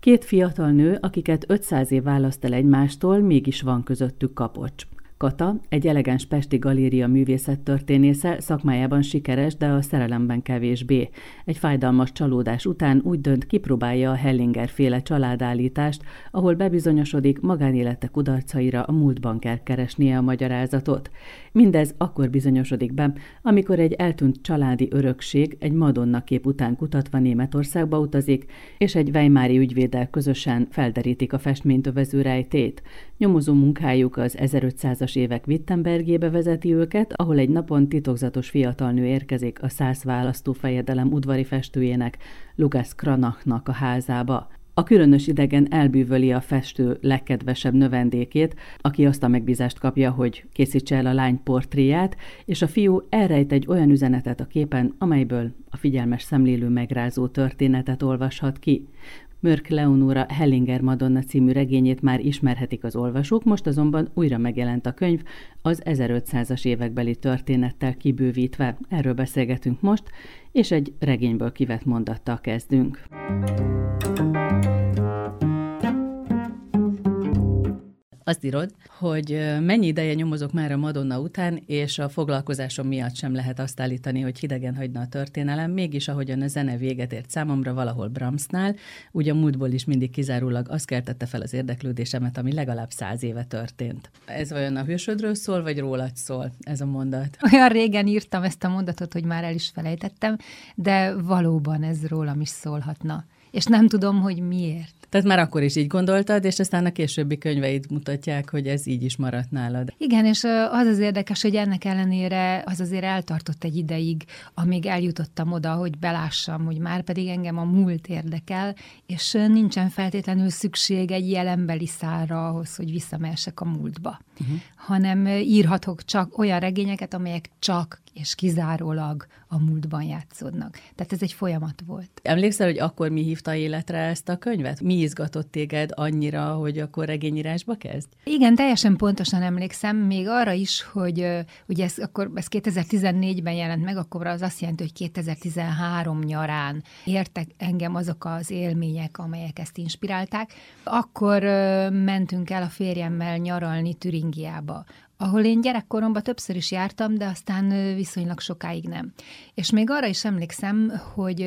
Két fiatal nő, akiket 500 év választ el egymástól, mégis van közöttük kapocs. Kata, egy elegáns pesti galéria művészettörténésze, szakmájában sikeres, de a szerelemben kevésbé. Egy fájdalmas csalódás után úgy dönt, kipróbálja a Hellinger féle családállítást, ahol bebizonyosodik, magánélete kudarcaira a múltban kell keresnie a magyarázatot. Mindez akkor bizonyosodik be, amikor egy eltűnt családi örökség egy Madonna kép után kutatva Németországba utazik, és egy Weimári ügyvéddel közösen felderítik a festményt övező rejtét. Nyomozó munkájuk az 1500-as 20 évek Wittenbergébe vezeti őket, ahol egy napon titokzatos fiatal nő érkezik a száz választófejedelem udvari festőjének, Lugas Kranachnak a házába. A különös idegen elbűvöli a festő legkedvesebb növendékét, aki azt a megbízást kapja, hogy készítse el a lány portréját, és a fiú elrejt egy olyan üzenetet a képen, amelyből a figyelmes szemlélő megrázó történetet olvashat ki. Mörk Leonora Hellinger Madonna című regényét már ismerhetik az olvasók, most azonban újra megjelent a könyv, az 1500-as évekbeli történettel kibővítve. Erről beszélgetünk most, és egy regényből kivett mondattal kezdünk. Azt írod, hogy mennyi ideje nyomozok már a Madonna után, és a foglalkozásom miatt sem lehet azt állítani, hogy hidegen hagyna a történelem, mégis ahogyan a zene véget ért számomra valahol Brahmsnál, ugye a múltból is mindig kizárólag az keltette fel az érdeklődésemet, ami legalább száz éve történt. Ez vajon a hősödről szól, vagy rólad szól ez a mondat? Olyan régen írtam ezt a mondatot, hogy már el is felejtettem, de valóban ez rólam is szólhatna. És nem tudom, hogy miért. Tehát már akkor is így gondoltad, és aztán a későbbi könyveid mutatják, hogy ez így is maradt nálad. Igen, és az az érdekes, hogy ennek ellenére az azért eltartott egy ideig, amíg eljutottam oda, hogy belássam, hogy már pedig engem a múlt érdekel, és nincsen feltétlenül szükség egy jelenbeli szára ahhoz, hogy visszamehessek a múltba. Uh-huh. Hanem írhatok csak olyan regényeket, amelyek csak és kizárólag a múltban játszódnak. Tehát ez egy folyamat volt. Emlékszel, hogy akkor mi hívta életre ezt a könyvet? Mi izgatott téged annyira, hogy akkor regényírásba kezd? Igen, teljesen pontosan emlékszem, még arra is, hogy ugye ez, akkor, ez 2014-ben jelent meg, akkor az azt jelenti, hogy 2013 nyarán értek engem azok az élmények, amelyek ezt inspirálták. Akkor mentünk el a férjemmel nyaralni Türingiába ahol én gyerekkoromban többször is jártam, de aztán viszonylag sokáig nem. És még arra is emlékszem, hogy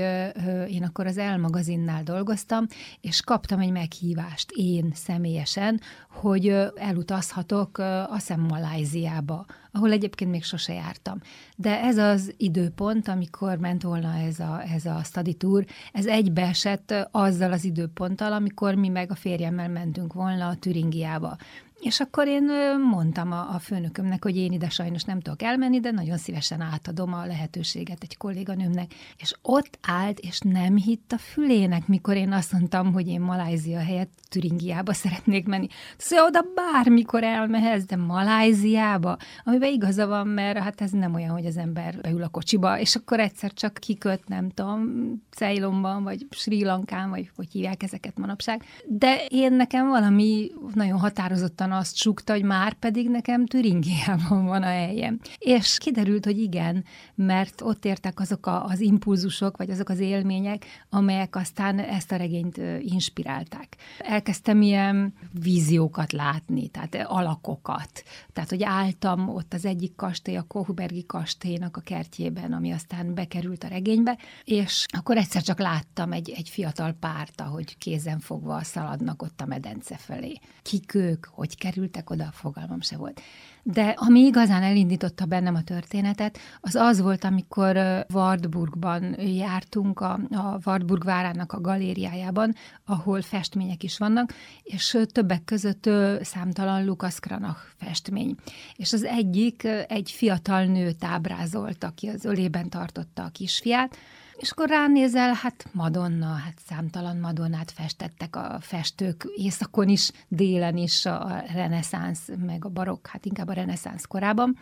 én akkor az El magazinnál dolgoztam, és kaptam egy meghívást én személyesen, hogy elutazhatok a hiszem Maláziába, ahol egyébként még sose jártam. De ez az időpont, amikor ment volna ez a, ez a study tour, ez egybeesett azzal az időponttal, amikor mi meg a férjemmel mentünk volna a Türingiába. És akkor én mondtam a, a főnökömnek, hogy én ide sajnos nem tudok elmenni, de nagyon szívesen átadom a lehetőséget egy kolléganőmnek. És ott állt, és nem hitt a fülének, mikor én azt mondtam, hogy én Malázia helyett Türingiába szeretnék menni. Szóval oda bármikor elmehez, de Maláziába, amiben igaza van, mert hát ez nem olyan, hogy az ember beül a kocsiba, és akkor egyszer csak kiköt, nem tudom, Ceylonban, vagy Sri Lankán, vagy hogy hívják ezeket manapság. De én nekem valami nagyon határozottan azt sukta, hogy már pedig nekem Türingiában van a helyem. És kiderült, hogy igen, mert ott értek azok a, az impulzusok, vagy azok az élmények, amelyek aztán ezt a regényt inspirálták. Elkezdtem ilyen víziókat látni, tehát alakokat. Tehát, hogy álltam ott az egyik kastély, a Kohbergi kastélynak a kertjében, ami aztán bekerült a regénybe, és akkor egyszer csak láttam egy, egy fiatal párt, ahogy kézen fogva szaladnak ott a medence felé. Kik ők, hogy kerültek oda, fogalmam se volt. De ami igazán elindította bennem a történetet, az az volt, amikor Wartburgban jártunk, a, a Wartburg várának a galériájában, ahol festmények is vannak, és többek között számtalan Lukas Kranach festmény. És az egyik egy fiatal nőt ábrázolt, aki az ölében tartotta a kisfiát, és akkor ránézel, hát Madonna, hát számtalan Madonnát festettek a festők északon is, délen is, a reneszánsz, meg a barokk, hát inkább a reneszánsz korában.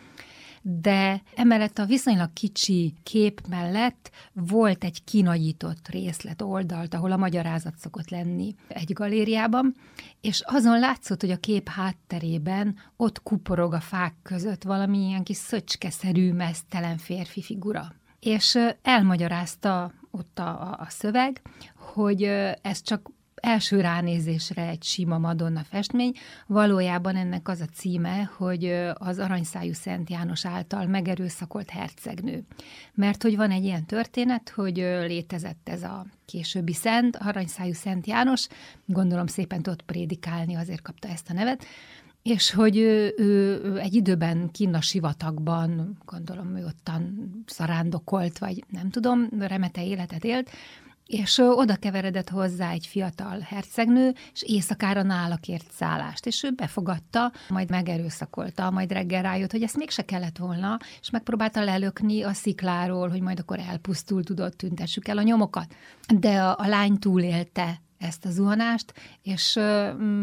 De emellett a viszonylag kicsi kép mellett volt egy kinagyított részlet oldalt, ahol a magyarázat szokott lenni egy galériában, és azon látszott, hogy a kép hátterében ott kuporog a fák között valami ilyen kis szöcskeszerű, mesztelen férfi figura és elmagyarázta ott a, a szöveg, hogy ez csak első ránézésre egy sima Madonna festmény, valójában ennek az a címe, hogy az aranyszájú Szent János által megerőszakolt hercegnő. Mert hogy van egy ilyen történet, hogy létezett ez a későbbi szent, aranyszájú Szent János, gondolom szépen tudott prédikálni, azért kapta ezt a nevet, és hogy ő, ő, egy időben kinn a sivatagban, gondolom ő ottan szarándokolt, vagy nem tudom, remete életet élt, és oda keveredett hozzá egy fiatal hercegnő, és éjszakára nála kért szállást, és ő befogadta, majd megerőszakolta, majd reggel rájött, hogy ezt mégse kellett volna, és megpróbálta lelökni a szikláról, hogy majd akkor elpusztul, tudott, tüntessük el a nyomokat. De a, a lány túlélte ezt a zuhanást, és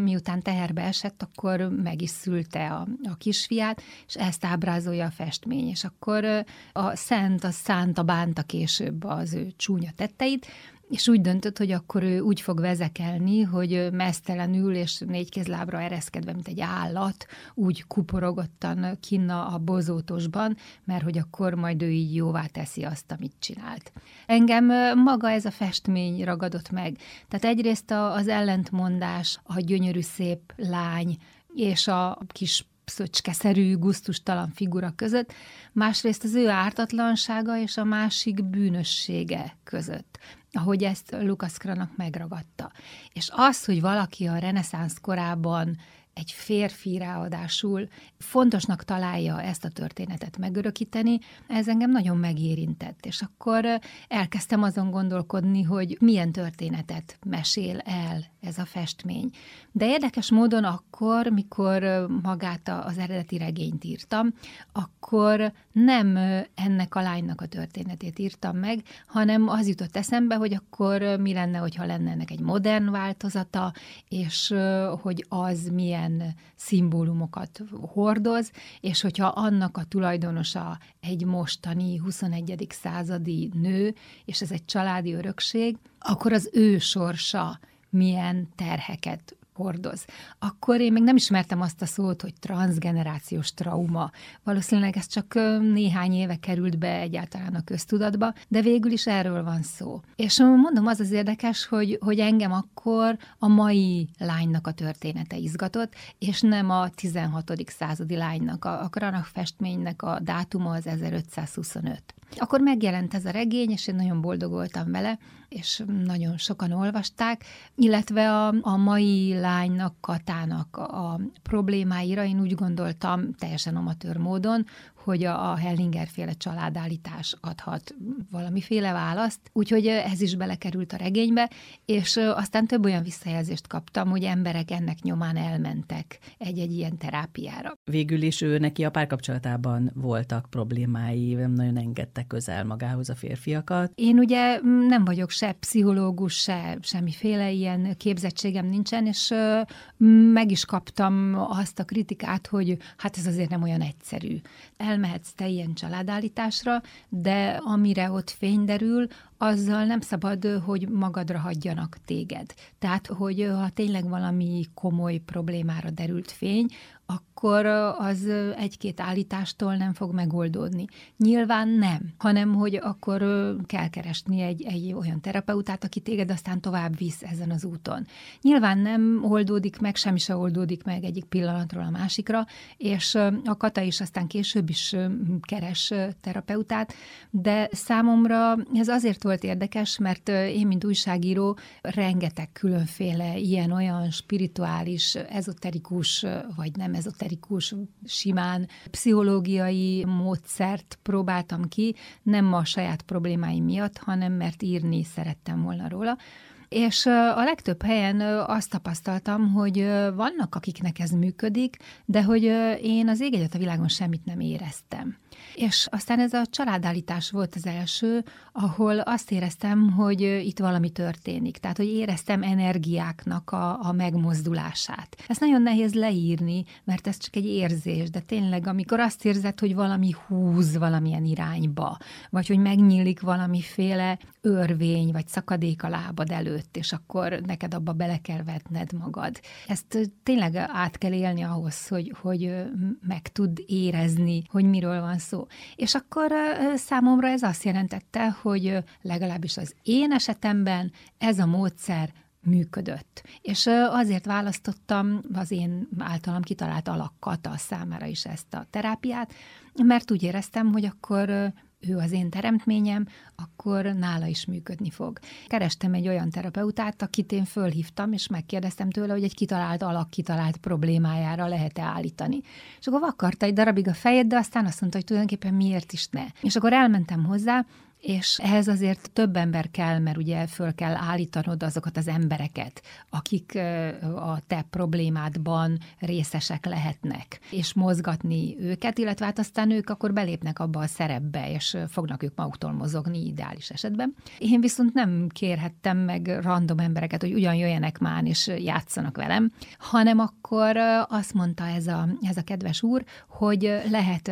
miután teherbe esett, akkor meg is szülte a, a kisfiát, és ezt ábrázolja a festmény, és akkor a szent, a szánta bánta később az ő csúnya tetteit, és úgy döntött, hogy akkor ő úgy fog vezekelni, hogy mesztelenül és négykézlábra ereszkedve, mint egy állat, úgy kuporogottan kinna a bozótosban, mert hogy akkor majd ő így jóvá teszi azt, amit csinált. Engem maga ez a festmény ragadott meg. Tehát egyrészt az ellentmondás, a gyönyörű szép lány, és a kis szöcskeszerű, guztustalan figura között, másrészt az ő ártatlansága és a másik bűnössége között ahogy ezt Lukasz Kranak megragadta. És az, hogy valaki a reneszánsz korában egy férfi ráadásul fontosnak találja ezt a történetet megörökíteni, ez engem nagyon megérintett. És akkor elkezdtem azon gondolkodni, hogy milyen történetet mesél el ez a festmény. De érdekes módon akkor, mikor magát az eredeti regényt írtam, akkor nem ennek a lánynak a történetét írtam meg, hanem az jutott eszembe, hogy akkor mi lenne, hogyha lenne ennek egy modern változata, és hogy az milyen szimbólumokat hordoz, és hogyha annak a tulajdonosa egy mostani 21. századi nő, és ez egy családi örökség, akkor az ő sorsa milyen terheket hordoz. Akkor én még nem ismertem azt a szót, hogy transgenerációs trauma. Valószínűleg ez csak néhány éve került be egyáltalán a köztudatba, de végül is erről van szó. És mondom, az az érdekes, hogy, hogy engem akkor a mai lánynak a története izgatott, és nem a 16. századi lánynak, a, a Kranach festménynek a dátuma az 1525. Akkor megjelent ez a regény, és én nagyon boldog voltam vele, és nagyon sokan olvasták, illetve a, a mai lánynak, Katának a problémáira én úgy gondoltam, teljesen amatőr módon, hogy a, a Hellinger féle családállítás adhat valamiféle választ, úgyhogy ez is belekerült a regénybe, és aztán több olyan visszajelzést kaptam, hogy emberek ennek nyomán elmentek egy-egy ilyen terápiára. Végül is ő neki a párkapcsolatában voltak problémái, nem nagyon engedte közel magához a férfiakat. Én ugye nem vagyok se pszichológus, se semmiféle ilyen képzettségem nincsen, és meg is kaptam azt a kritikát, hogy hát ez azért nem olyan egyszerű. Elmehetsz te ilyen családállításra, de amire ott fény derül, azzal nem szabad, hogy magadra hagyjanak téged. Tehát, hogy ha tényleg valami komoly problémára derült fény, akkor az egy-két állítástól nem fog megoldódni. Nyilván nem, hanem hogy akkor kell keresni egy, egy olyan terapeutát, aki téged aztán tovább visz ezen az úton. Nyilván nem oldódik meg, semmi se oldódik meg egyik pillanatról a másikra, és a Kata is aztán később is keres terapeutát, de számomra ez azért volt érdekes, mert én, mint újságíró, rengeteg különféle ilyen-olyan spirituális, ezoterikus, vagy nem ezoterikus, simán pszichológiai módszert próbáltam ki, nem a saját problémáim miatt, hanem mert írni szerettem volna róla. És a legtöbb helyen azt tapasztaltam, hogy vannak, akiknek ez működik, de hogy én az ég a világon semmit nem éreztem. És aztán ez a családállítás volt az első, ahol azt éreztem, hogy itt valami történik. Tehát, hogy éreztem energiáknak a, a megmozdulását. Ezt nagyon nehéz leírni, mert ez csak egy érzés, de tényleg, amikor azt érzed, hogy valami húz valamilyen irányba, vagy hogy megnyílik valamiféle örvény, vagy szakadék a lábad előtt, és akkor neked abba bele kell vetned magad. Ezt tényleg át kell élni ahhoz, hogy, hogy meg tud érezni, hogy miről van szó. És akkor számomra ez azt jelentette, hogy legalábbis az én esetemben ez a módszer működött. És azért választottam az én általam kitalált alakat a számára is ezt a terápiát, mert úgy éreztem, hogy akkor ő az én teremtményem, akkor nála is működni fog. Kerestem egy olyan terapeutát, akit én fölhívtam, és megkérdeztem tőle, hogy egy kitalált alak kitalált problémájára lehet-e állítani. És akkor vakarta egy darabig a fejed, de aztán azt mondta, hogy tulajdonképpen miért is ne. És akkor elmentem hozzá, és ehhez azért több ember kell, mert ugye föl kell állítanod azokat az embereket, akik a te problémádban részesek lehetnek, és mozgatni őket, illetve hát aztán ők akkor belépnek abba a szerepbe, és fognak ők maguktól mozogni ideális esetben. Én viszont nem kérhettem meg random embereket, hogy ugyan jöjjenek már és játszanak velem, hanem akkor azt mondta ez a, ez a kedves úr, hogy lehet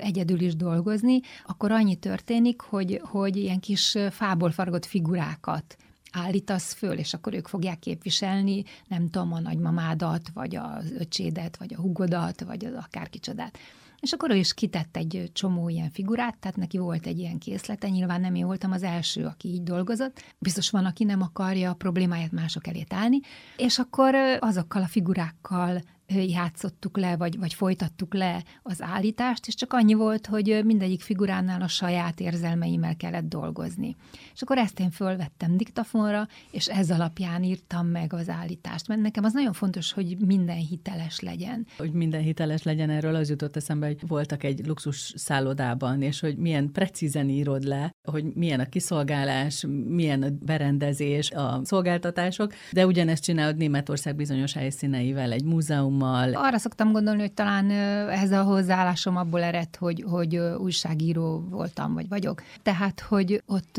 egyedül is dolgozni, akkor annyi történik, hogy hogy ilyen kis fából faragott figurákat állítasz föl, és akkor ők fogják képviselni, nem tudom, a nagymamádat, vagy az öcsédet, vagy a hugodat, vagy az akárkicsodát. És akkor ő is kitett egy csomó ilyen figurát, tehát neki volt egy ilyen készlete, nyilván nem én voltam az első, aki így dolgozott. Biztos van, aki nem akarja a problémáját mások elé állni, és akkor azokkal a figurákkal játszottuk le, vagy, vagy folytattuk le az állítást, és csak annyi volt, hogy mindegyik figuránál a saját érzelmeimmel kellett dolgozni. És akkor ezt én fölvettem diktafonra, és ez alapján írtam meg az állítást, mert nekem az nagyon fontos, hogy minden hiteles legyen. Hogy minden hiteles legyen, erről az jutott eszembe, hogy voltak egy luxus szállodában, és hogy milyen precízen írod le, hogy milyen a kiszolgálás, milyen a berendezés, a szolgáltatások, de ugyanezt csinálod Németország bizonyos helyszíneivel, egy múzeum tartalommal. Arra szoktam gondolni, hogy talán ez a hozzáállásom abból ered, hogy, hogy újságíró voltam, vagy vagyok. Tehát, hogy ott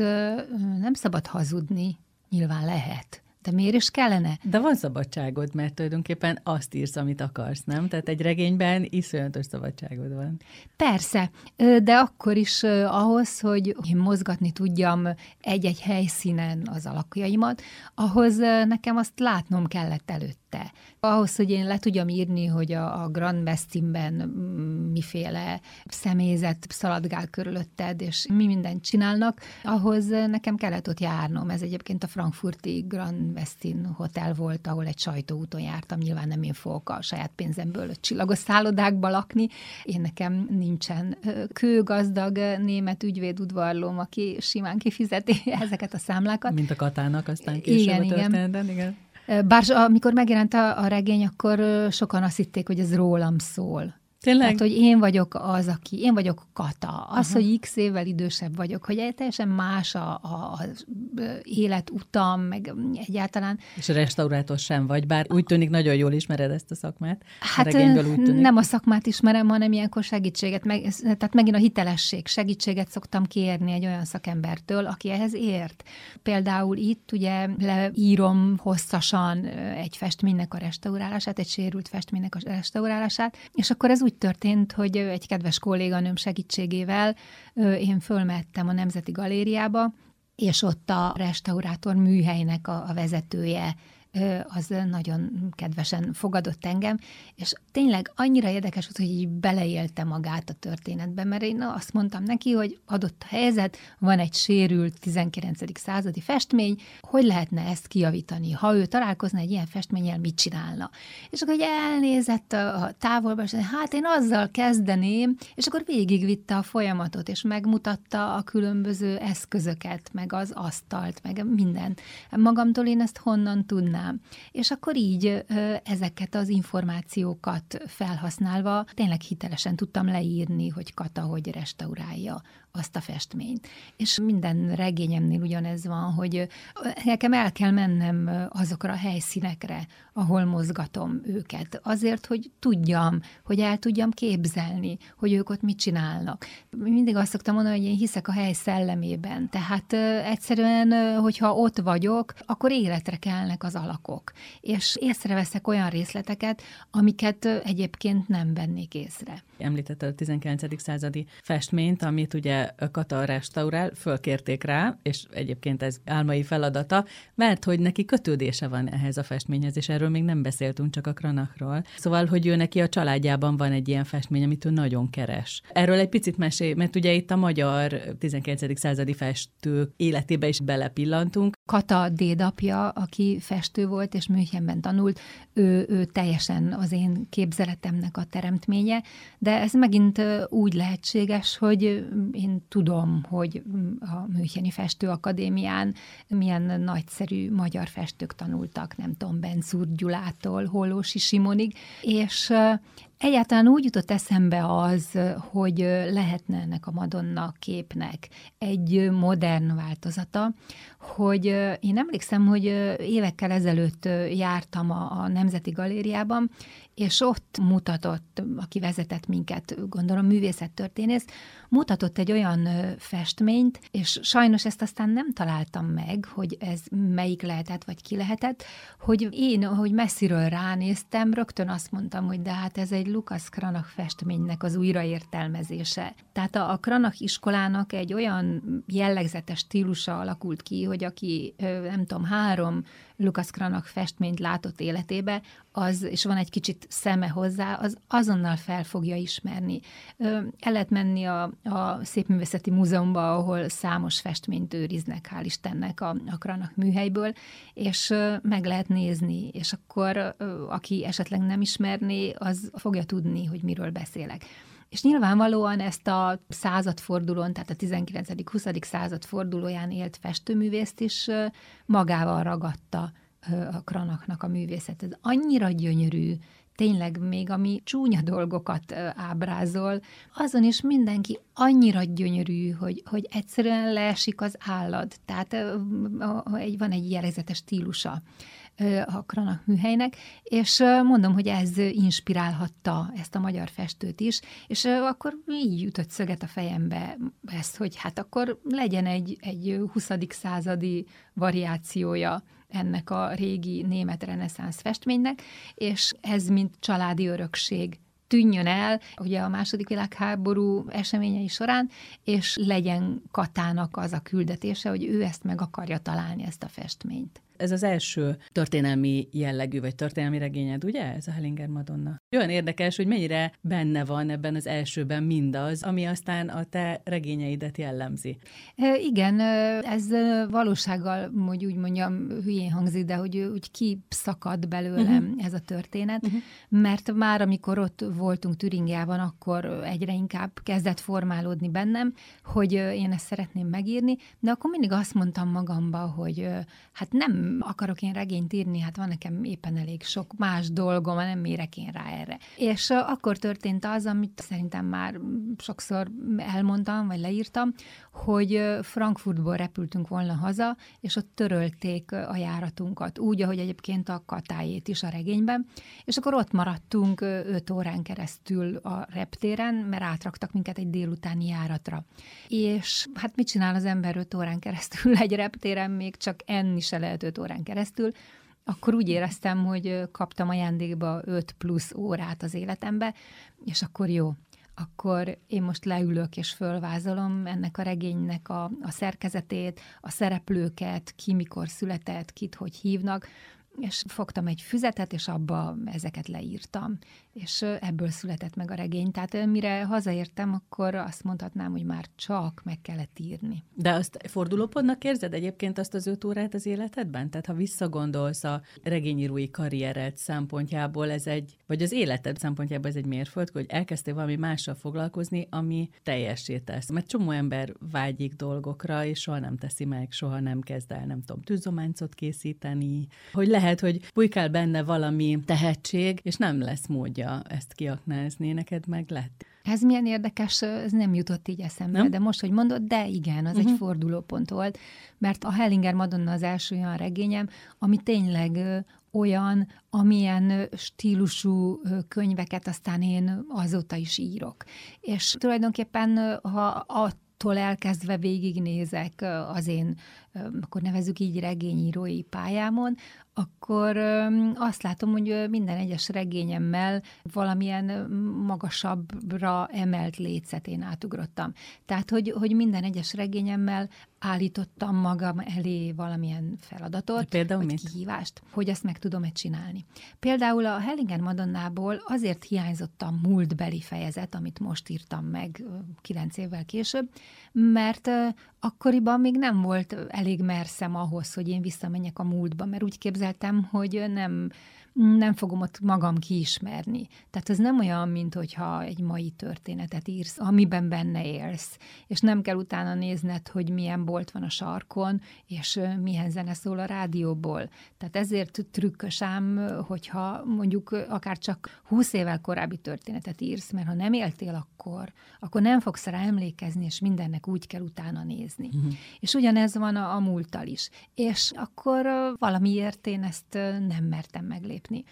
nem szabad hazudni, nyilván lehet de miért is kellene? De van szabadságod, mert tulajdonképpen azt írsz, amit akarsz, nem? Tehát egy regényben iszonyatos szabadságod van. Persze, de akkor is ahhoz, hogy én mozgatni tudjam egy-egy helyszínen az alakjaimat, ahhoz nekem azt látnom kellett előtt tette. Ahhoz, hogy én le tudjam írni, hogy a, a Grand Westinben miféle személyzet szaladgál körülötted, és mi mindent csinálnak, ahhoz nekem kellett ott járnom. Ez egyébként a frankfurti Grand Westin hotel volt, ahol egy sajtóúton jártam. Nyilván nem én fogok a saját pénzemből csillagos szállodákba lakni. Én nekem nincsen kőgazdag német ügyvédudvarlóm, aki simán kifizeti ezeket a számlákat. Mint a Katának aztán később igen, a történetben, igen. igen. Bár amikor megjelent a, a regény, akkor sokan azt hitték, hogy ez rólam szól. Tényleg? Tehát, hogy én vagyok az, aki, én vagyok Kata. Az, Aha. hogy x évvel idősebb vagyok, hogy teljesen más a, a, a életutam, meg egyáltalán. És a restaurátor sem vagy, bár úgy tűnik, nagyon jól ismered ezt a szakmát. Hát a úgy tűnik. nem a szakmát ismerem, hanem ilyenkor segítséget, meg, tehát megint a hitelesség, segítséget szoktam kérni egy olyan szakembertől, aki ehhez ért. Például itt ugye leírom hosszasan egy festménynek a restaurálását, egy sérült festménynek a restaurálását, és akkor ez úgy történt, hogy egy kedves kolléganőm segítségével én fölmettem a Nemzeti Galériába, és ott a restaurátor műhelynek a, a vezetője az nagyon kedvesen fogadott engem, és tényleg annyira érdekes volt, hogy így beleélte magát a történetbe, mert én azt mondtam neki, hogy adott a helyzet, van egy sérült 19. századi festmény, hogy lehetne ezt kijavítani? Ha ő találkozna egy ilyen festménnyel, mit csinálna? És akkor egy elnézett a távolba, és hát én azzal kezdeném, és akkor végigvitte a folyamatot, és megmutatta a különböző eszközöket, meg az asztalt, meg mindent. Magamtól én ezt honnan tudnám? Tudnám. És akkor így ezeket az információkat felhasználva tényleg hitelesen tudtam leírni, hogy Kata hogy restaurálja azt a festményt. És minden regényemnél ugyanez van, hogy nekem el kell mennem azokra a helyszínekre, ahol mozgatom őket. Azért, hogy tudjam, hogy el tudjam képzelni, hogy ők ott mit csinálnak. Mindig azt szoktam mondani, hogy én hiszek a hely szellemében. Tehát egyszerűen, hogyha ott vagyok, akkor életre kelnek az alakok. És észreveszek olyan részleteket, amiket egyébként nem vennék észre. Említette a 19. századi festményt, amit ugye Kata restaurál, fölkérték rá, és egyébként ez álmai feladata, mert hogy neki kötődése van ehhez a festményhez, és erről még nem beszéltünk, csak a Kranachról. Szóval, hogy ő neki a családjában van egy ilyen festmény, amit ő nagyon keres. Erről egy picit mesél, mert ugye itt a magyar 19. századi festők életébe is belepillantunk. Kata dédapja, aki festő volt és Münchenben tanult, ő, ő teljesen az én képzeletemnek a teremtménye, de ez megint úgy lehetséges, hogy én tudom, hogy a Müncheni Festőakadémián milyen nagyszerű magyar festők tanultak, nem tudom, Benzur Gyulától, Hollósi Simonig, és Egyáltalán úgy jutott eszembe az, hogy lehetne ennek a Madonna képnek egy modern változata, hogy én emlékszem, hogy évekkel ezelőtt jártam a, a Nemzeti Galériában, és ott mutatott, aki vezetett minket, gondolom művészettörténész, mutatott egy olyan festményt, és sajnos ezt aztán nem találtam meg, hogy ez melyik lehetett, vagy ki lehetett, hogy én, hogy messziről ránéztem, rögtön azt mondtam, hogy de hát ez egy Lukas Kranach festménynek az újraértelmezése. Tehát a, a Kranach iskolának egy olyan jellegzetes stílusa alakult ki, hogy aki, nem tudom, három Lukas Kranach festményt látott életébe, az, és van egy kicsit szeme hozzá, az azonnal fel fogja ismerni. El lehet menni a, a Szépművészeti Múzeumba, ahol számos festményt őriznek, hál' Istennek a, a Kranach műhelyből, és meg lehet nézni, és akkor aki esetleg nem ismerné, az fogja tudni, hogy miről beszélek. És nyilvánvalóan ezt a századfordulón, tehát a 19.-20. század fordulóján élt festőművészt is magával ragadta a Kranaknak a művészet. Ez annyira gyönyörű, tényleg még ami csúnya dolgokat ábrázol, azon is mindenki annyira gyönyörű, hogy, hogy egyszerűen leesik az állad. Tehát egy, van egy jellegzetes stílusa a Kranak műhelynek, és mondom, hogy ez inspirálhatta ezt a magyar festőt is, és akkor így jutott szöget a fejembe ezt, hogy hát akkor legyen egy, egy 20. századi variációja ennek a régi német reneszánsz festménynek, és ez mint családi örökség tűnjön el, ugye a második világháború eseményei során, és legyen Katának az a küldetése, hogy ő ezt meg akarja találni, ezt a festményt. Ez az első történelmi jellegű, vagy történelmi regényed, ugye? Ez a Hellinger Madonna. Olyan érdekes, hogy mennyire benne van ebben az elsőben mindaz, ami aztán a te regényeidet jellemzi. E, igen, ez valósággal, hogy úgy mondjam, hülyén hangzik, de hogy úgy kiszakad belőlem uh-huh. ez a történet, uh-huh. mert már amikor ott voltunk Türingiában, akkor egyre inkább kezdett formálódni bennem, hogy én ezt szeretném megírni, de akkor mindig azt mondtam magamba, hogy hát nem akarok én regényt írni, hát van nekem éppen elég sok más dolgom, nem mérek én rá erre. És akkor történt az, amit szerintem már sokszor elmondtam, vagy leírtam, hogy Frankfurtból repültünk volna haza, és ott törölték a járatunkat, úgy, ahogy egyébként a katájét is a regényben, és akkor ott maradtunk öt órán keresztül a reptéren, mert átraktak minket egy délutáni járatra. És hát mit csinál az ember öt órán keresztül egy reptéren, még csak enni se lehet öt órán keresztül, akkor úgy éreztem, hogy kaptam ajándékba 5 plusz órát az életembe, és akkor jó, akkor én most leülök és fölvázolom ennek a regénynek a, a szerkezetét, a szereplőket, ki mikor született, kit hogy hívnak, és fogtam egy füzetet, és abba ezeket leírtam. És ebből született meg a regény. Tehát mire hazaértem, akkor azt mondhatnám, hogy már csak meg kellett írni. De azt fordulópontnak érzed egyébként azt az öt órát az életedben? Tehát ha visszagondolsz a regényírói karriered szempontjából, ez egy, vagy az életed szempontjából ez egy mérföld, hogy elkezdtél valami mással foglalkozni, ami teljesé tesz. Mert csomó ember vágyik dolgokra, és soha nem teszi meg, soha nem kezd el, nem tudom, tűzománcot készíteni, hogy lehet lehet, hogy bujkál benne valami tehetség, és nem lesz módja ezt kiaknázni. Neked meg lett. Ez milyen érdekes, ez nem jutott így eszembe, nem? de most, hogy mondod, de igen, az uh-huh. egy mhm. fordulópont volt, mert a Hellinger Madonna az első olyan regényem, ami tényleg olyan, amilyen stílusú könyveket aztán én azóta is írok. És tulajdonképpen, ha attól elkezdve végignézek az én, akkor nevezük így regényírói pályámon, akkor azt látom, hogy minden egyes regényemmel valamilyen magasabbra emelt én átugrottam. Tehát, hogy, hogy minden egyes regényemmel állítottam magam elé valamilyen feladatot, Például vagy mit? kihívást, hogy ezt meg tudom-e csinálni. Például a Hellingen Madonnából azért hiányzott a múltbeli fejezet, amit most írtam meg kilenc évvel később, mert akkoriban még nem volt elég merszem ahhoz, hogy én visszamenjek a múltba, mert úgy képzeltem, hogy nem nem fogom ott magam kiismerni. Tehát ez nem olyan, mint hogyha egy mai történetet írsz, amiben benne élsz, és nem kell utána nézned, hogy milyen bolt van a sarkon, és milyen zene szól a rádióból. Tehát ezért trükkös ám, hogyha mondjuk akár csak 20 évvel korábbi történetet írsz, mert ha nem éltél akkor, akkor nem fogsz rá emlékezni, és mindennek úgy kell utána nézni. Uh-huh. És ugyanez van a, a múlttal is. És akkor valamiért én ezt nem mertem meglépni srpni.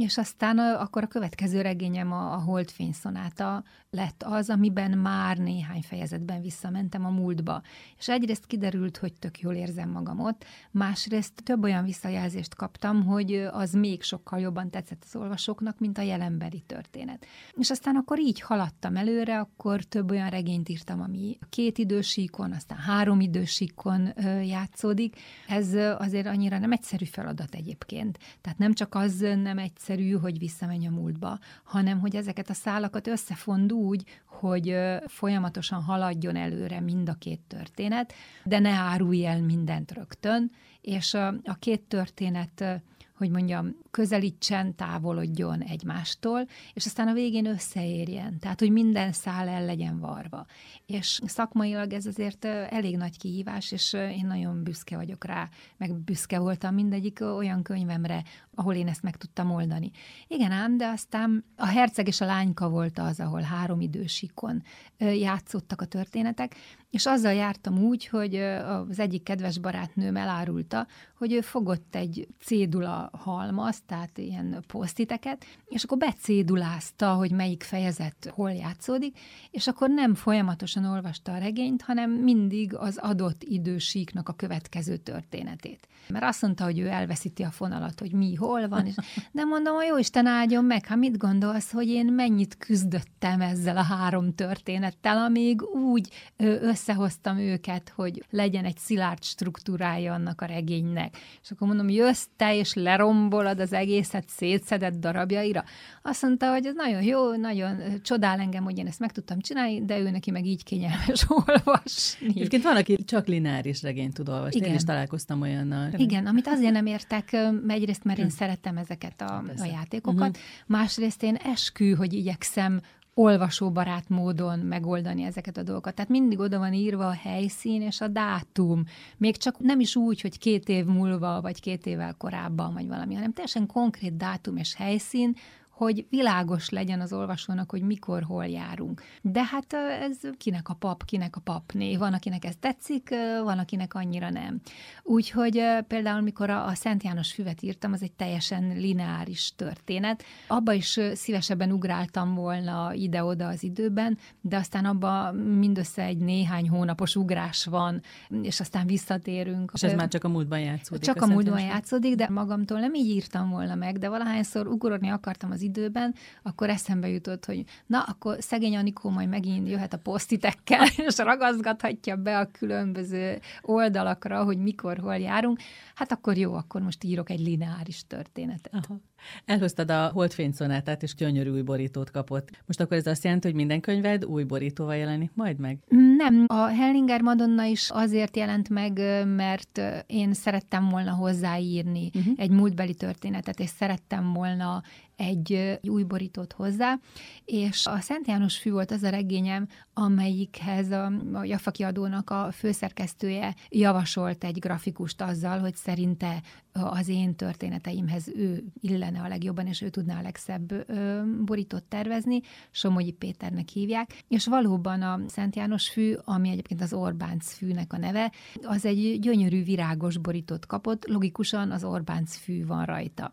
És aztán akkor a következő regényem a, a Holdfény szonáta lett az, amiben már néhány fejezetben visszamentem a múltba. És egyrészt kiderült, hogy tök jól érzem magam ott, másrészt több olyan visszajelzést kaptam, hogy az még sokkal jobban tetszett az olvasóknak, mint a jelenbeli történet. És aztán akkor így haladtam előre, akkor több olyan regényt írtam, ami két idősíkon, aztán három idősíkon játszódik. Ez azért annyira nem egyszerű feladat egyébként. Tehát nem csak az nem egyszerű, hogy visszamenj a múltba, hanem hogy ezeket a szálakat összefond úgy, hogy folyamatosan haladjon előre mind a két történet, de ne árulj el mindent rögtön, és a, a két történet hogy mondjam, közelítsen, távolodjon egymástól, és aztán a végén összeérjen, tehát hogy minden szál el legyen varva. És szakmailag ez azért elég nagy kihívás, és én nagyon büszke vagyok rá, meg büszke voltam mindegyik olyan könyvemre, ahol én ezt meg tudtam oldani. Igen ám, de aztán a herceg és a lányka volt az, ahol három idősikon játszottak a történetek, és azzal jártam úgy, hogy az egyik kedves barátnőm elárulta, hogy ő fogott egy cédula halmaz, tehát ilyen posztiteket, és akkor becédulázta, hogy melyik fejezet hol játszódik, és akkor nem folyamatosan olvasta a regényt, hanem mindig az adott idősíknak a következő történetét. Mert azt mondta, hogy ő elveszíti a fonalat, hogy mi, hol van, és de mondom, hogy jó Isten áldjon meg, ha mit gondolsz, hogy én mennyit küzdöttem ezzel a három történettel, amíg úgy összehoztam őket, hogy legyen egy szilárd struktúrája annak a regénynek. És akkor mondom, jössz te, és lerombolod az egészet szétszedett darabjaira. Azt mondta, hogy ez nagyon jó, nagyon csodál engem, hogy én ezt meg tudtam csinálni, de ő neki meg így kényelmes olvasni. Egyébként van, aki csak lineáris regényt tud olvasni. Igen. Én is találkoztam olyannal. Igen, amit azért nem értek, egyrészt, mert én hm. szerettem ezeket a, a játékokat, uh-huh. másrészt én eskü, hogy igyekszem olvasóbarát módon megoldani ezeket a dolgokat. Tehát mindig oda van írva a helyszín és a dátum. Még csak nem is úgy, hogy két év múlva, vagy két évvel korábban, vagy valami, hanem teljesen konkrét dátum és helyszín, hogy világos legyen az olvasónak, hogy mikor, hol járunk. De hát ez kinek a pap, kinek a papné. Van, akinek ez tetszik, van, akinek annyira nem. Úgyhogy például, mikor a, Szent János füvet írtam, az egy teljesen lineáris történet. Abba is szívesebben ugráltam volna ide-oda az időben, de aztán abba mindössze egy néhány hónapos ugrás van, és aztán visszatérünk. És ez már csak a múltban játszódik. Csak a, a múltban játszódik, de magamtól nem így írtam volna meg, de valahányszor ugorni akartam az időben, akkor eszembe jutott, hogy na, akkor szegény Anikó majd megint jöhet a posztitekkel, és ragaszgathatja be a különböző oldalakra, hogy mikor, hol járunk. Hát akkor jó, akkor most írok egy lineáris történetet. Aha. Elhoztad a holdfényszonátát, és gyönyörű új borítót kapott. Most akkor ez azt jelenti, hogy minden könyved új borítóval jelenik majd meg? Nem, a Hellinger Madonna is azért jelent meg, mert én szerettem volna hozzáírni uh-huh. egy múltbeli történetet, és szerettem volna egy új borítót hozzá, és a Szent János fű volt az a regényem, amelyikhez a, a Jaffa kiadónak a főszerkesztője javasolt egy grafikust azzal, hogy szerinte az én történeteimhez ő illene a legjobban, és ő tudná a legszebb ö, borítót tervezni, Somogyi Péternek hívják, és valóban a Szent János fű, ami egyébként az Orbánc fűnek a neve, az egy gyönyörű virágos borítót kapott, logikusan az Orbánc fű van rajta.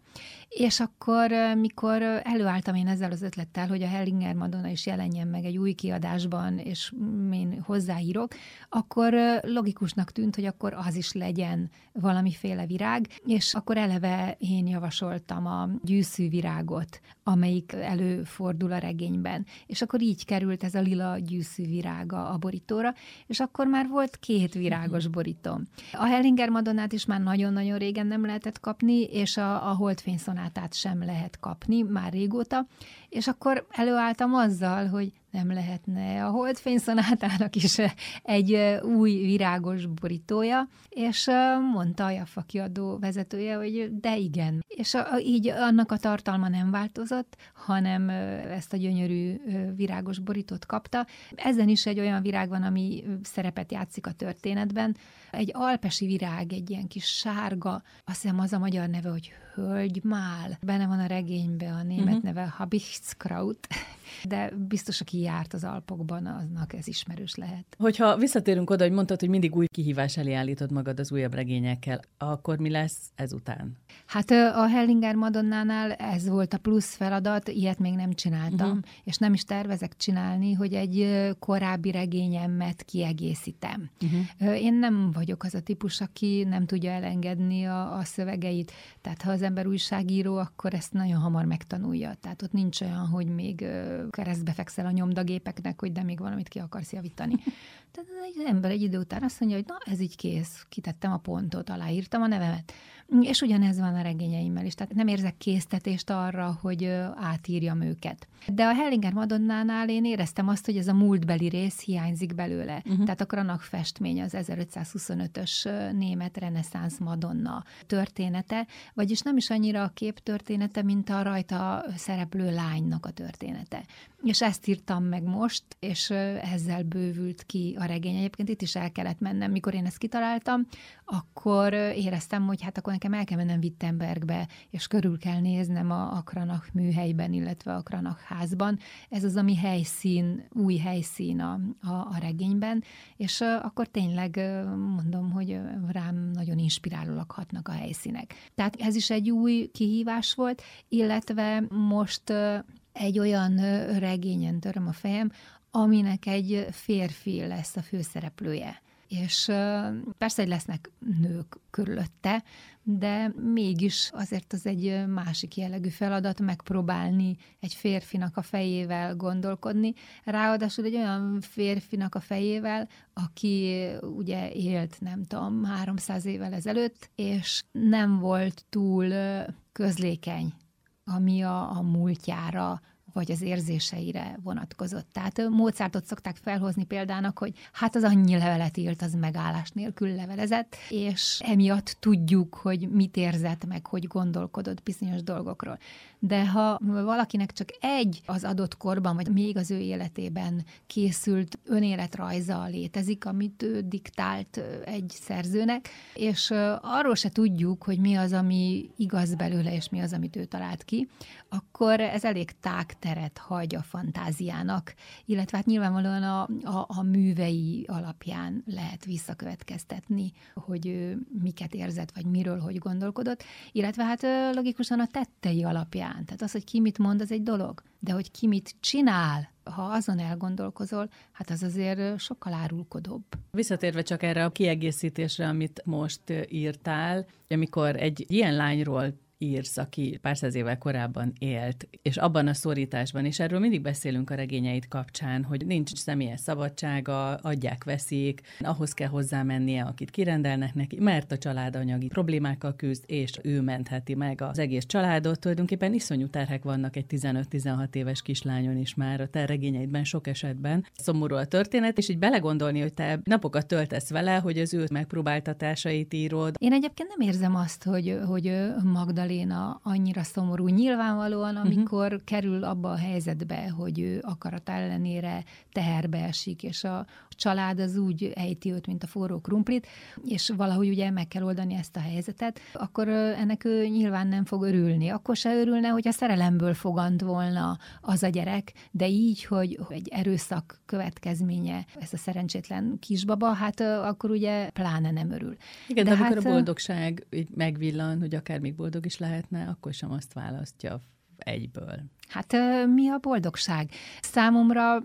És akkor, mikor előálltam én ezzel az ötlettel, hogy a Hellinger Madonna is jelenjen meg egy új kiadásban, és én hozzáírok, akkor logikusnak tűnt, hogy akkor az is legyen valamiféle virág, és akkor eleve én javasoltam a gyűszűvirágot, amelyik előfordul a regényben. És akkor így került ez a lila gyűszűvirága a borítóra, és akkor már volt két virágos mhm. borítóm. A Hellinger Madonnát is már nagyon-nagyon régen nem lehetett kapni, és a, a Holdfény szonátát sem lehet kapni már régóta, és akkor előálltam azzal, hogy nem lehetne a holdfényszonátának is egy új virágos borítója, és mondta a Jaffa kiadó vezetője, hogy de igen. És a, így annak a tartalma nem változott, hanem ezt a gyönyörű virágos borítót kapta. Ezen is egy olyan virág van, ami szerepet játszik a történetben. Egy alpesi virág, egy ilyen kis sárga, azt hiszem az a magyar neve, hogy hölgymál. Benne van a regényben a német uh-huh. neve Habichtskraut, de biztos, aki járt az Alpokban, aznak ez ismerős lehet. Hogyha visszatérünk oda, hogy mondtad, hogy mindig új kihívás elé állítod magad az újabb regényekkel, akkor mi lesz ezután? Hát a Hellinger Madonnánál ez volt a plusz feladat, ilyet még nem csináltam, uh-huh. és nem is tervezek csinálni, hogy egy korábbi regényemet kiegészítem. Uh-huh. Én nem vagyok az a típus, aki nem tudja elengedni a, a szövegeit, tehát ha az ember újságíró, akkor ezt nagyon hamar megtanulja. Tehát ott nincs olyan, hogy még keresztbe fekszel a nyomdagépeknek, hogy de még valamit ki akarsz javítani. Tehát egy ember egy idő után azt mondja, hogy na, ez így kész, kitettem a pontot, aláírtam a nevemet. És ugyanez van a regényeimmel is, tehát nem érzek késztetést arra, hogy átírjam őket. De a Hellinger Madonnánál én éreztem azt, hogy ez a múltbeli rész hiányzik belőle. Uh-huh. Tehát a Kranak festmény az 1525-ös német reneszánsz Madonna története, vagyis nem is annyira a kép története, mint a rajta szereplő lánynak a története. És ezt írtam meg most, és ezzel bővült ki a regény. Egyébként itt is el kellett mennem, mikor én ezt kitaláltam, akkor éreztem, hogy hát akkor nekem el kell mennem Wittenbergbe, és körül kell néznem a, a műhelyben, illetve a Kranach házban. Ez az, ami helyszín, új helyszín a, a, a regényben, és akkor tényleg mondom, hogy rám nagyon inspirálólag hatnak a helyszínek. Tehát ez is egy új kihívás volt, illetve most egy olyan regényen töröm a fejem, aminek egy férfi lesz a főszereplője. És persze, hogy lesznek nők körülötte, de mégis azért az egy másik jellegű feladat megpróbálni egy férfinak a fejével gondolkodni, ráadásul egy olyan férfinak a fejével, aki ugye élt, nem tudom, 300 évvel ezelőtt, és nem volt túl közlékeny ami a, a múltjára vagy az érzéseire vonatkozott. Tehát Mozartot szokták felhozni példának, hogy hát az annyi levelet írt, az megállás nélkül levelezett, és emiatt tudjuk, hogy mit érzett meg, hogy gondolkodott bizonyos dolgokról. De ha valakinek csak egy az adott korban, vagy még az ő életében készült önéletrajza létezik, amit ő diktált egy szerzőnek, és arról se tudjuk, hogy mi az, ami igaz belőle, és mi az, amit ő talált ki, akkor ez elég tág teret hagy a fantáziának, illetve hát nyilvánvalóan a, a, a művei alapján lehet visszakövetkeztetni, hogy ő miket érzett, vagy miről, hogy gondolkodott, illetve hát logikusan a tettei alapján. Tehát az, hogy ki mit mond, az egy dolog, de hogy ki mit csinál, ha azon elgondolkozol, hát az azért sokkal árulkodóbb. Visszatérve csak erre a kiegészítésre, amit most írtál, amikor egy ilyen lányról írsz, aki pár száz évvel korábban élt, és abban a szorításban, és erről mindig beszélünk a regényeit kapcsán, hogy nincs személyes szabadsága, adják, veszik, ahhoz kell hozzá mennie, akit kirendelnek neki, mert a család anyagi problémákkal küzd, és ő mentheti meg az egész családot. Tulajdonképpen iszonyú terhek vannak egy 15-16 éves kislányon is már a te regényeidben sok esetben. Szomorú a történet, és így belegondolni, hogy te napokat töltesz vele, hogy az ő megpróbáltatásait írod. Én egyébként nem érzem azt, hogy, hogy Magda Magdaléna annyira szomorú. Nyilvánvalóan, mhm. amikor uh-huh. kerül abba a helyzetbe, hogy ő akarat ellenére teherbe esik, és a család az úgy ejti őt, mint a forró krumplit, és valahogy ugye meg kell oldani ezt a helyzetet, akkor ennek ő nyilván nem fog örülni. Akkor se örülne, hogy a szerelemből fogant volna az a gyerek, de így, hogy egy erőszak következménye ez a szerencsétlen kisbaba, hát akkor ugye pláne nem örül. Igen, de, de amikor hát, a boldogság így megvillan, hogy akár még boldog is lehetne, akkor sem azt választja egyből. Hát mi a boldogság? Számomra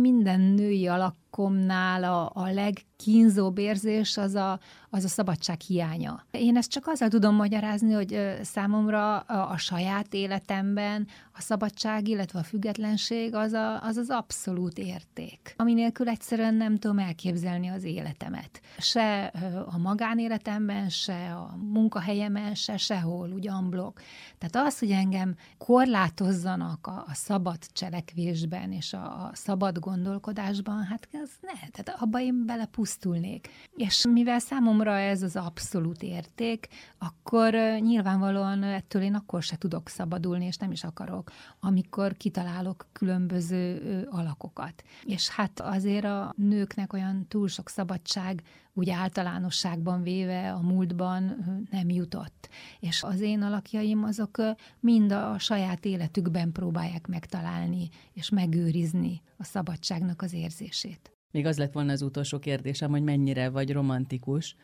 minden női alakomnál a, a legkínzóbb érzés az a, az a szabadság hiánya. Én ezt csak azzal tudom magyarázni, hogy számomra a, a saját életemben a szabadság, illetve a függetlenség az, a, az az abszolút érték, ami nélkül egyszerűen nem tudom elképzelni az életemet. Se a magánéletemben, se a munkahelyemen, se sehol, úgy amblok. Tehát az, hogy engem korlát korlátozzanak a, a szabad cselekvésben és a, a szabad gondolkodásban, hát ez ne, tehát abba én belepusztulnék. És mivel számomra ez az abszolút érték, akkor nyilvánvalóan ettől én akkor se tudok szabadulni, és nem is akarok, amikor kitalálok különböző alakokat. És hát azért a nőknek olyan túl sok szabadság úgy általánosságban véve a múltban nem jutott. És az én alakjaim azok mind a saját életükben próbálják megtalálni és megőrizni a szabadságnak az érzését. Még az lett volna az utolsó kérdésem, hogy mennyire vagy romantikus.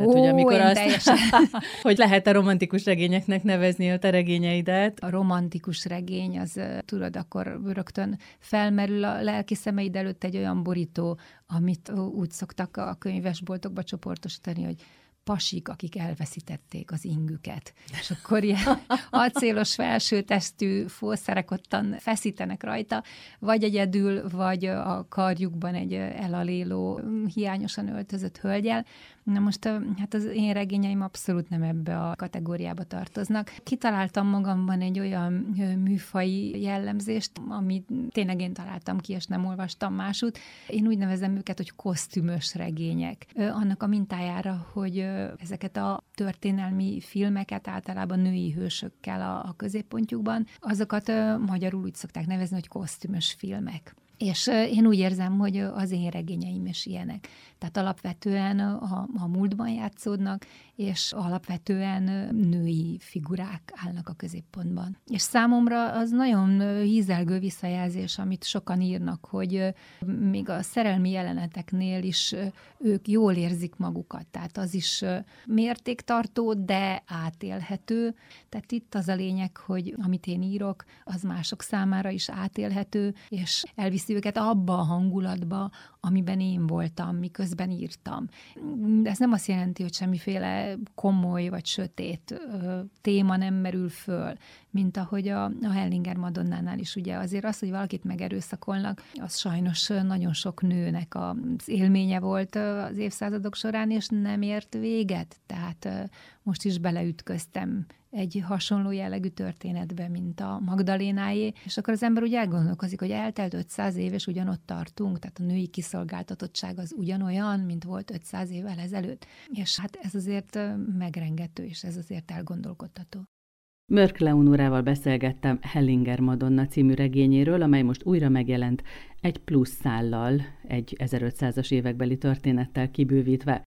Tehát, Ó, hogy amikor azt, teljesen... hogy lehet-e romantikus regényeknek nevezni a te regényeidet? A romantikus regény, az tudod, akkor rögtön felmerül a lelki szemeid előtt egy olyan borító, amit úgy szoktak a könyvesboltokba csoportosítani, hogy pasik, akik elveszítették az ingüket. És akkor ilyen acélos felső tesztű fószerek ottan feszítenek rajta, vagy egyedül, vagy a karjukban egy elaléló, hiányosan öltözött hölgyel. Na most hát az én regényeim abszolút nem ebbe a kategóriába tartoznak. Kitaláltam magamban egy olyan műfai jellemzést, amit tényleg én találtam ki, és nem olvastam másút. Én úgy nevezem őket, hogy kosztümös regények. Annak a mintájára, hogy ezeket a történelmi filmeket általában női hősökkel a, a középpontjukban, azokat magyarul úgy szokták nevezni, hogy kosztümös filmek. És én úgy érzem, hogy az én regényeim is ilyenek. Tehát alapvetően a, a múltban játszódnak, és alapvetően női figurák állnak a középpontban. És számomra az nagyon hízelgő visszajelzés, amit sokan írnak, hogy még a szerelmi jeleneteknél is ők jól érzik magukat. Tehát az is mértéktartó, de átélhető. Tehát itt az a lényeg, hogy amit én írok, az mások számára is átélhető, és elviszi őket abba a hangulatba, amiben én voltam, miközben írtam. Ez nem azt jelenti, hogy semmiféle komoly vagy sötét téma nem merül föl, mint ahogy a, a Hellinger Madonnánál is. Ugye azért az, hogy valakit megerőszakolnak, az sajnos nagyon sok nőnek az élménye volt az évszázadok során, és nem ért véget. Tehát most is beleütköztem egy hasonló jellegű történetbe, mint a Magdalénáé, és akkor az ember úgy elgondolkozik, hogy eltelt 500 év, és ugyanott tartunk, tehát a női kiszolgáltatottság az ugyanolyan, mint volt 500 évvel ezelőtt. És hát ez azért megrengető, és ez azért elgondolkodható. Mörk Leonórával beszélgettem Hellinger Madonna című regényéről, amely most újra megjelent egy plusz szállal, egy 1500-as évekbeli történettel kibővítve.